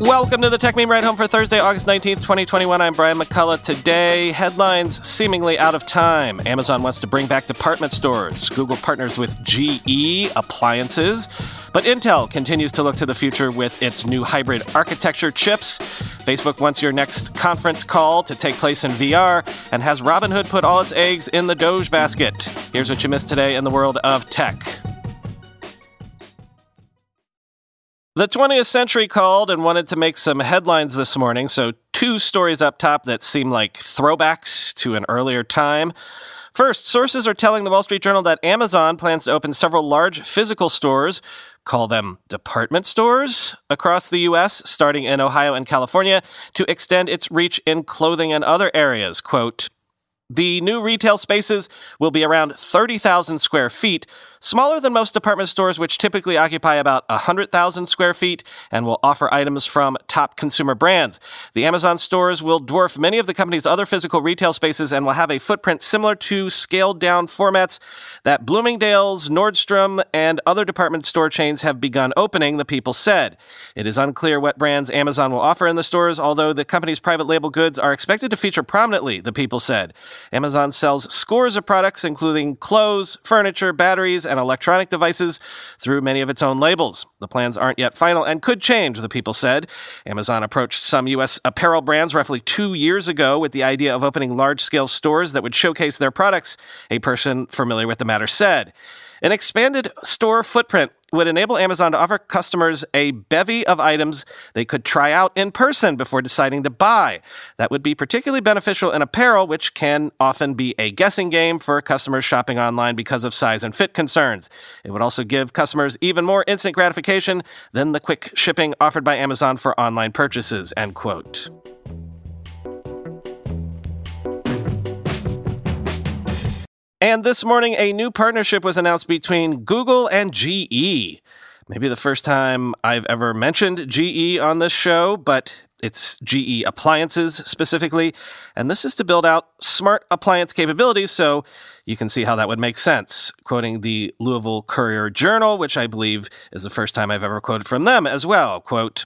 Welcome to the Techmeme Ride Home for Thursday, August 19th, 2021. I'm Brian McCullough. Today, headlines seemingly out of time. Amazon wants to bring back department stores. Google partners with GE Appliances. But Intel continues to look to the future with its new hybrid architecture chips. Facebook wants your next conference call to take place in VR and has Robinhood put all its eggs in the Doge basket. Here's what you missed today in the world of tech. The 20th century called and wanted to make some headlines this morning, so two stories up top that seem like throwbacks to an earlier time. First, sources are telling the Wall Street Journal that Amazon plans to open several large physical stores, call them department stores, across the U.S., starting in Ohio and California, to extend its reach in clothing and other areas. Quote, the new retail spaces will be around 30,000 square feet, smaller than most department stores, which typically occupy about 100,000 square feet and will offer items from top consumer brands. The Amazon stores will dwarf many of the company's other physical retail spaces and will have a footprint similar to scaled down formats that Bloomingdale's, Nordstrom, and other department store chains have begun opening, the people said. It is unclear what brands Amazon will offer in the stores, although the company's private label goods are expected to feature prominently, the people said. Amazon sells scores of products, including clothes, furniture, batteries, and electronic devices, through many of its own labels. The plans aren't yet final and could change, the people said. Amazon approached some U.S. apparel brands roughly two years ago with the idea of opening large scale stores that would showcase their products, a person familiar with the matter said. An expanded store footprint would enable Amazon to offer customers a bevy of items they could try out in person before deciding to buy. That would be particularly beneficial in apparel, which can often be a guessing game for customers shopping online because of size and fit concerns. It would also give customers even more instant gratification than the quick shipping offered by Amazon for online purchases, end quote. And this morning, a new partnership was announced between Google and GE. Maybe the first time I've ever mentioned GE on this show, but it's GE appliances specifically. And this is to build out smart appliance capabilities, so you can see how that would make sense. Quoting the Louisville Courier Journal, which I believe is the first time I've ever quoted from them as well. Quote,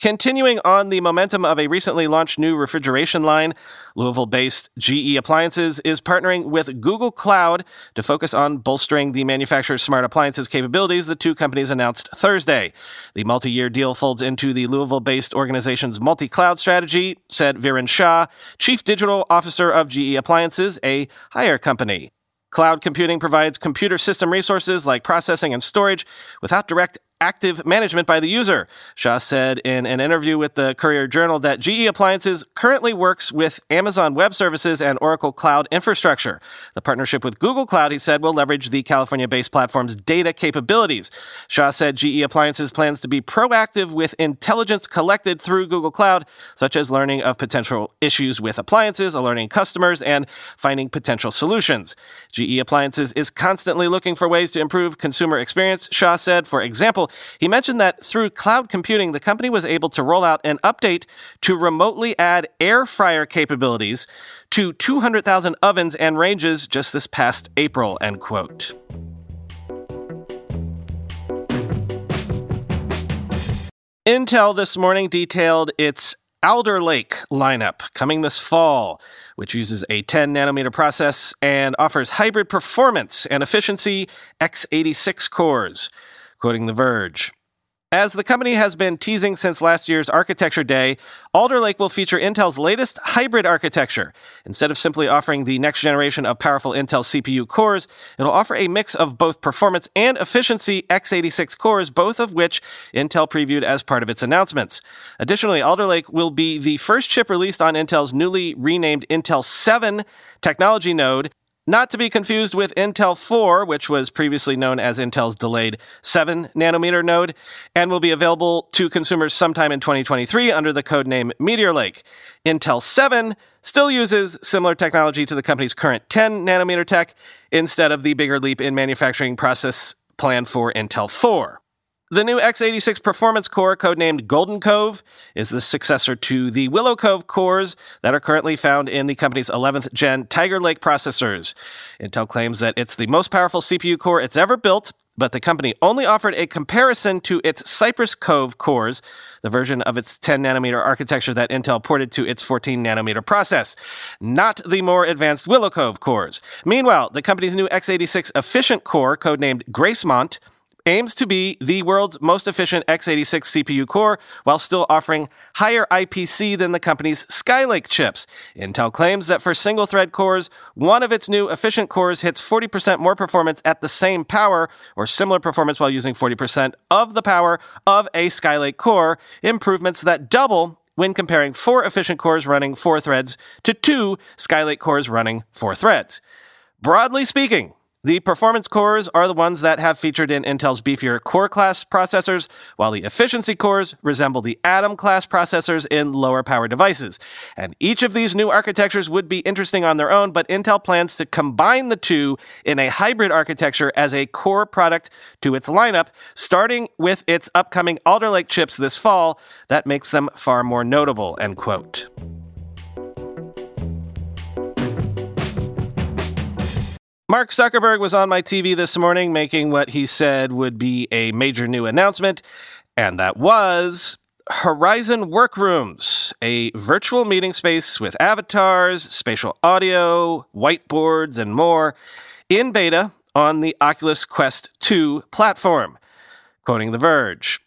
Continuing on the momentum of a recently launched new refrigeration line, Louisville based GE Appliances is partnering with Google Cloud to focus on bolstering the manufacturer's smart appliances capabilities, the two companies announced Thursday. The multi year deal folds into the Louisville based organization's multi cloud strategy, said Viren Shah, Chief Digital Officer of GE Appliances, a Haier company. Cloud computing provides computer system resources like processing and storage without direct active management by the user. Shah said in an interview with the Courier Journal that GE Appliances currently works with Amazon Web Services and Oracle Cloud infrastructure. The partnership with Google Cloud, he said, will leverage the California based platform's data capabilities. Shah said GE Appliances plans to be proactive with intelligence collected through Google Cloud, such as learning of potential issues with appliances, alerting customers, and finding potential solutions. GE Appliances is constantly looking for ways to improve consumer experience, Shah said. For example, he mentioned that through cloud computing, the company was able to roll out an update to remotely add air fryer capabilities to 200,000 ovens and ranges just this past April, end quote. Intel this morning detailed its Alder Lake lineup coming this fall, which uses a 10 nanometer process and offers hybrid performance and efficiency x86 cores quoting The Verge. As the company has been teasing since last year's Architecture Day, Alder Lake will feature Intel's latest hybrid architecture. Instead of simply offering the next generation of powerful Intel CPU cores, it'll offer a mix of both performance and efficiency x86 cores, both of which Intel previewed as part of its announcements. Additionally, Alder Lake will be the first chip released on Intel's newly renamed Intel 7 technology node not to be confused with Intel 4, which was previously known as Intel's delayed 7 nanometer node, and will be available to consumers sometime in 2023 under the codename Meteor Lake. Intel 7 still uses similar technology to the company's current 10 nanometer tech instead of the bigger leap in manufacturing process planned for Intel 4. The new x86 performance core, codenamed Golden Cove, is the successor to the Willow Cove cores that are currently found in the company's 11th gen Tiger Lake processors. Intel claims that it's the most powerful CPU core it's ever built, but the company only offered a comparison to its Cypress Cove cores, the version of its 10 nanometer architecture that Intel ported to its 14 nanometer process, not the more advanced Willow Cove cores. Meanwhile, the company's new x86 efficient core, codenamed Gracemont, aims to be the world's most efficient x86 CPU core while still offering higher IPC than the company's Skylake chips. Intel claims that for single thread cores, one of its new efficient cores hits 40% more performance at the same power or similar performance while using 40% of the power of a Skylake core, improvements that double when comparing four efficient cores running four threads to two Skylake cores running four threads. Broadly speaking, the performance cores are the ones that have featured in Intel's beefier core class processors, while the efficiency cores resemble the Atom class processors in lower power devices. And each of these new architectures would be interesting on their own, but Intel plans to combine the two in a hybrid architecture as a core product to its lineup, starting with its upcoming Alder Lake chips this fall. That makes them far more notable, end quote. Mark Zuckerberg was on my TV this morning making what he said would be a major new announcement, and that was Horizon Workrooms, a virtual meeting space with avatars, spatial audio, whiteboards, and more in beta on the Oculus Quest 2 platform. Quoting The Verge.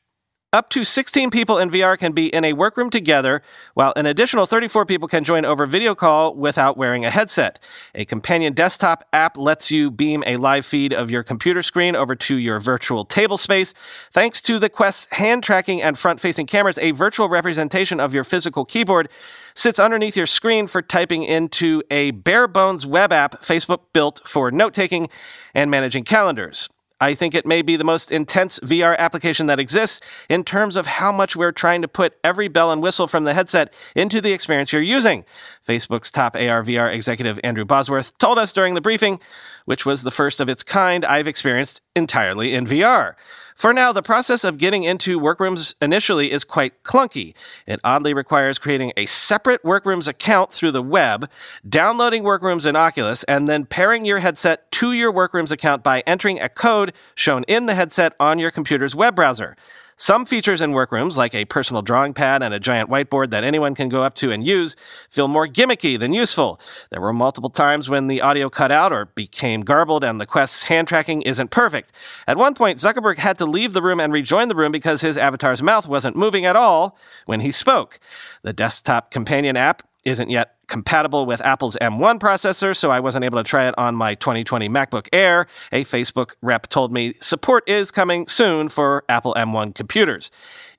Up to 16 people in VR can be in a workroom together, while an additional 34 people can join over video call without wearing a headset. A companion desktop app lets you beam a live feed of your computer screen over to your virtual table space. Thanks to the Quest's hand tracking and front facing cameras, a virtual representation of your physical keyboard sits underneath your screen for typing into a bare bones web app Facebook built for note taking and managing calendars. I think it may be the most intense VR application that exists in terms of how much we're trying to put every bell and whistle from the headset into the experience you're using. Facebook's top AR VR executive Andrew Bosworth told us during the briefing, which was the first of its kind I've experienced entirely in VR. For now, the process of getting into Workrooms initially is quite clunky. It oddly requires creating a separate Workrooms account through the web, downloading Workrooms in Oculus, and then pairing your headset to your Workrooms account by entering a code shown in the headset on your computer's web browser. Some features in workrooms, like a personal drawing pad and a giant whiteboard that anyone can go up to and use, feel more gimmicky than useful. There were multiple times when the audio cut out or became garbled and the Quest's hand tracking isn't perfect. At one point, Zuckerberg had to leave the room and rejoin the room because his avatar's mouth wasn't moving at all when he spoke. The desktop companion app isn't yet compatible with Apple's M1 processor, so I wasn't able to try it on my 2020 MacBook Air. A Facebook rep told me support is coming soon for Apple M1 computers.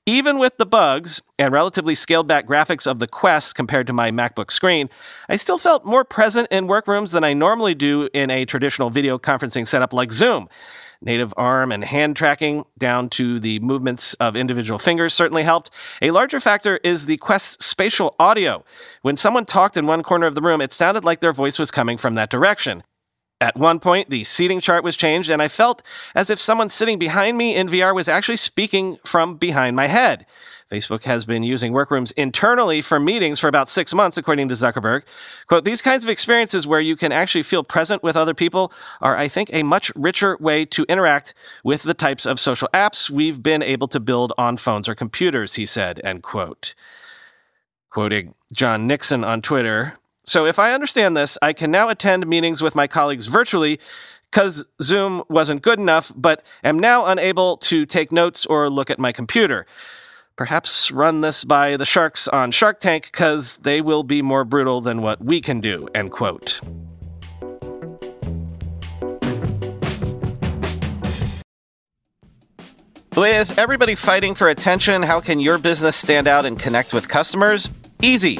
Even with the bugs and relatively scaled back graphics of the Quest compared to my MacBook screen, I still felt more present in workrooms than I normally do in a traditional video conferencing setup like Zoom. Native arm and hand tracking down to the movements of individual fingers certainly helped. A larger factor is the Quest's spatial audio. When someone talked in one corner of the room, it sounded like their voice was coming from that direction. At one point, the seating chart was changed, and I felt as if someone sitting behind me in VR was actually speaking from behind my head. Facebook has been using workrooms internally for meetings for about six months, according to Zuckerberg. Quote, these kinds of experiences where you can actually feel present with other people are, I think, a much richer way to interact with the types of social apps we've been able to build on phones or computers, he said, end quote. Quoting John Nixon on Twitter. So if I understand this, I can now attend meetings with my colleagues virtually because Zoom wasn't good enough, but am now unable to take notes or look at my computer. Perhaps run this by the sharks on Shark Tank because they will be more brutal than what we can do. End quote. With everybody fighting for attention, how can your business stand out and connect with customers? Easy.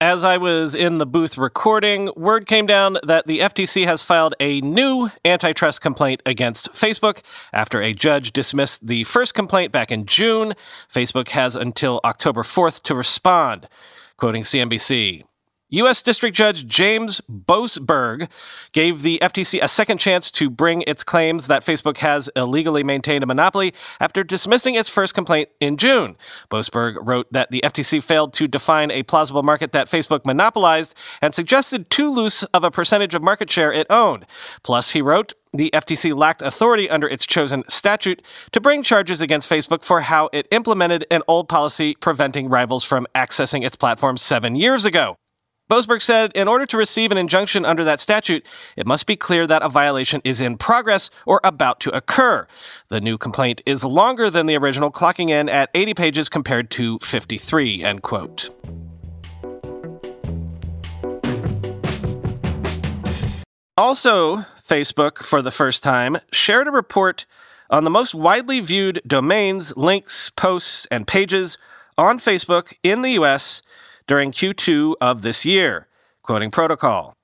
As I was in the booth recording, word came down that the FTC has filed a new antitrust complaint against Facebook after a judge dismissed the first complaint back in June. Facebook has until October 4th to respond. Quoting CNBC, U.S. District Judge James Boasberg gave the FTC a second chance to bring its claims that Facebook has illegally maintained a monopoly after dismissing its first complaint in June. Boasberg wrote that the FTC failed to define a plausible market that Facebook monopolized and suggested too loose of a percentage of market share it owned. Plus, he wrote, the FTC lacked authority under its chosen statute to bring charges against Facebook for how it implemented an old policy preventing rivals from accessing its platform seven years ago. Boasberg said in order to receive an injunction under that statute, it must be clear that a violation is in progress or about to occur. The new complaint is longer than the original, clocking in at 80 pages compared to 53, end quote. Also, Facebook, for the first time, shared a report on the most widely viewed domains, links, posts, and pages on Facebook in the US during Q2 of this year, quoting Protocol.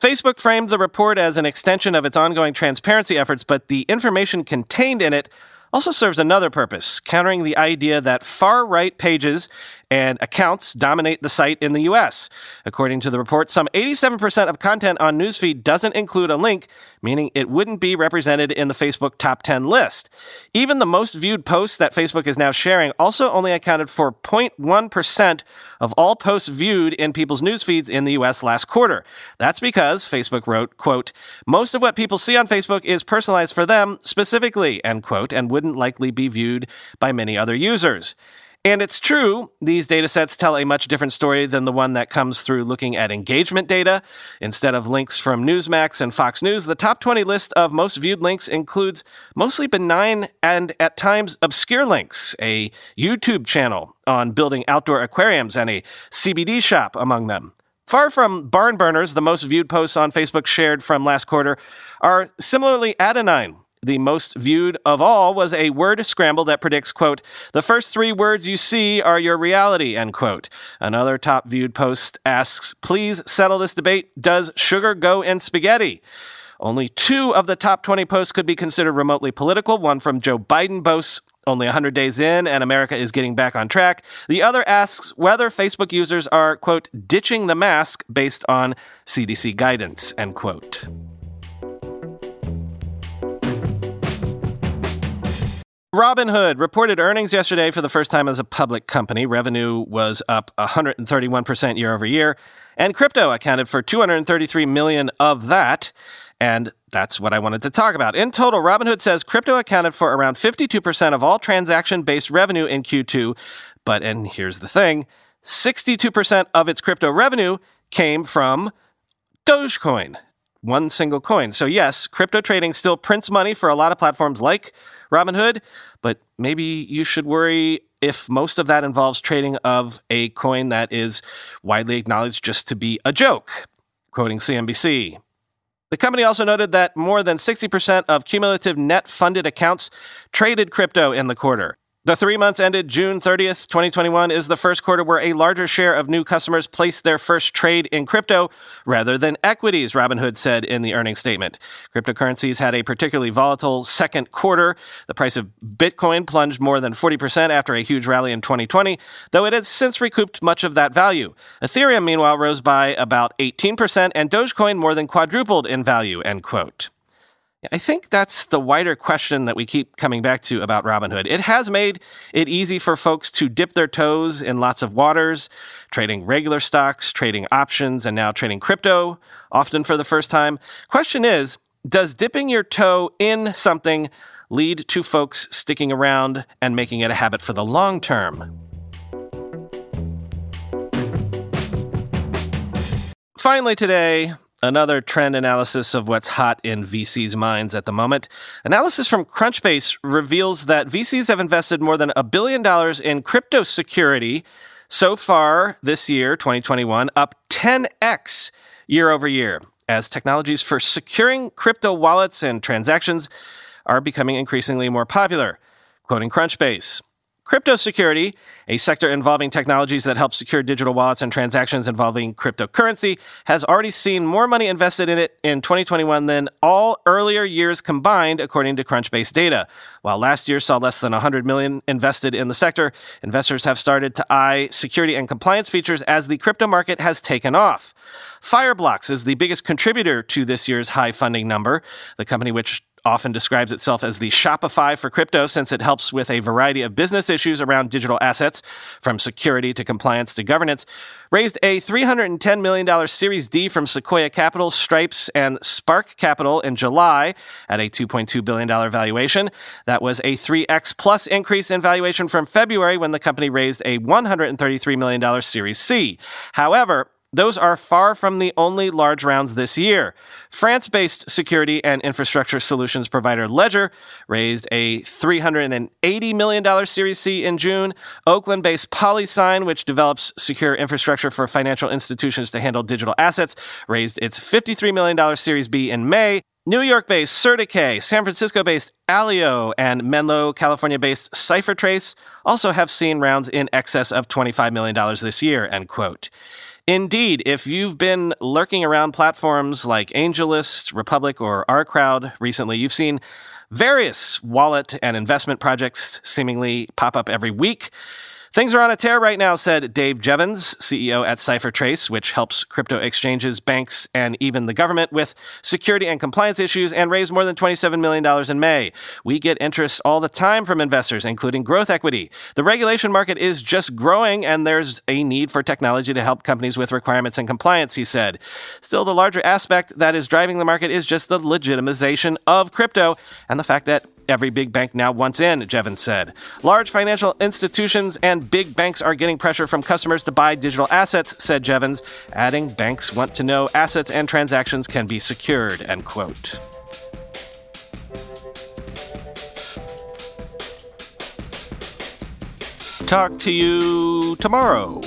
Facebook framed the report as an extension of its ongoing transparency efforts, but the information contained in it also serves another purpose, countering the idea that far right pages and accounts dominate the site in the US. According to the report, some 87% of content on Newsfeed doesn't include a link, meaning it wouldn't be represented in the Facebook top 10 list. Even the most viewed posts that Facebook is now sharing also only accounted for 0.1% of all posts viewed in people's newsfeeds in the US last quarter. That's because Facebook wrote, quote, most of what people see on Facebook is personalized for them specifically, end quote, and wouldn't likely be viewed by many other users. And it's true, these data sets tell a much different story than the one that comes through looking at engagement data. Instead of links from Newsmax and Fox News, the top 20 list of most viewed links includes mostly benign and at times obscure links, a YouTube channel on building outdoor aquariums and a CBD shop among them. Far from barn burners, the most viewed posts on Facebook shared from last quarter are similarly anodyne, the most viewed of all was a word scramble that predicts, quote, the first three words you see are your reality, end quote. Another top viewed post asks, please settle this debate. Does sugar go in spaghetti? Only two of the top 20 posts could be considered remotely political. One from Joe Biden boasts only 100 days in and America is getting back on track. The other asks whether Facebook users are, quote, ditching the mask based on CDC guidance, end quote. Robinhood reported earnings yesterday for the first time as a public company. Revenue was up 131% year over year, and crypto accounted for 233 million of that. And that's what I wanted to talk about. In total, Robinhood says crypto accounted for around 52% of all transaction based revenue in Q2. But, and here's the thing 62% of its crypto revenue came from Dogecoin, one single coin. So, yes, crypto trading still prints money for a lot of platforms like Robinhood, but maybe you should worry if most of that involves trading of a coin that is widely acknowledged just to be a joke, quoting CNBC. The company also noted that more than 60% of cumulative net funded accounts traded crypto in the quarter. The three months ended June 30th, 2021, is the first quarter where a larger share of new customers placed their first trade in crypto rather than equities, Robinhood said in the earnings statement. Cryptocurrencies had a particularly volatile second quarter. The price of Bitcoin plunged more than 40% after a huge rally in 2020, though it has since recouped much of that value. Ethereum, meanwhile, rose by about 18%, and Dogecoin more than quadrupled in value, end quote. I think that's the wider question that we keep coming back to about Robinhood. It has made it easy for folks to dip their toes in lots of waters, trading regular stocks, trading options, and now trading crypto, often for the first time. Question is, does dipping your toe in something lead to folks sticking around and making it a habit for the long term? Finally, today, Another trend analysis of what's hot in VCs' minds at the moment. Analysis from Crunchbase reveals that VCs have invested more than a billion dollars in crypto security so far this year, 2021, up 10x year over year, as technologies for securing crypto wallets and transactions are becoming increasingly more popular. Quoting Crunchbase. Crypto security, a sector involving technologies that help secure digital wallets and transactions involving cryptocurrency, has already seen more money invested in it in 2021 than all earlier years combined, according to Crunchbase data. While last year saw less than 100 million invested in the sector, investors have started to eye security and compliance features as the crypto market has taken off. Fireblocks is the biggest contributor to this year's high funding number. The company, which often describes itself as the Shopify for crypto since it helps with a variety of business issues around digital assets, from security to compliance to governance, raised a $310 million Series D from Sequoia Capital, Stripes, and Spark Capital in July at a $2.2 billion valuation. That was a 3x plus increase in valuation from February when the company raised a $133 million Series C. However, those are far from the only large rounds this year. France based security and infrastructure solutions provider Ledger raised a $380 million Series C in June. Oakland based PolySign, which develops secure infrastructure for financial institutions to handle digital assets, raised its $53 million Series B in May. New York based CertiK, San Francisco based Aleo, and Menlo, California based CipherTrace also have seen rounds in excess of $25 million this year, end quote. Indeed, if you've been lurking around platforms like AngelList, Republic, or OurCrowd recently, you've seen various wallet and investment projects seemingly pop up every week. Things are on a tear right now, said Dave Jevans, CEO at CipherTrace, which helps crypto exchanges, banks, and even the government with security and compliance issues and raised more than $27 million in May. We get interest all the time from investors, including growth equity. The regulation market is just growing, and there's a need for technology to help companies with requirements and compliance, he said. Still, the larger aspect that is driving the market is just the legitimization of crypto and the fact that Every big bank now wants in, Jevans said. Large financial institutions and big banks are getting pressure from customers to buy digital assets, said Jevans, adding banks want to know assets and transactions can be secured, end quote. Talk to you tomorrow.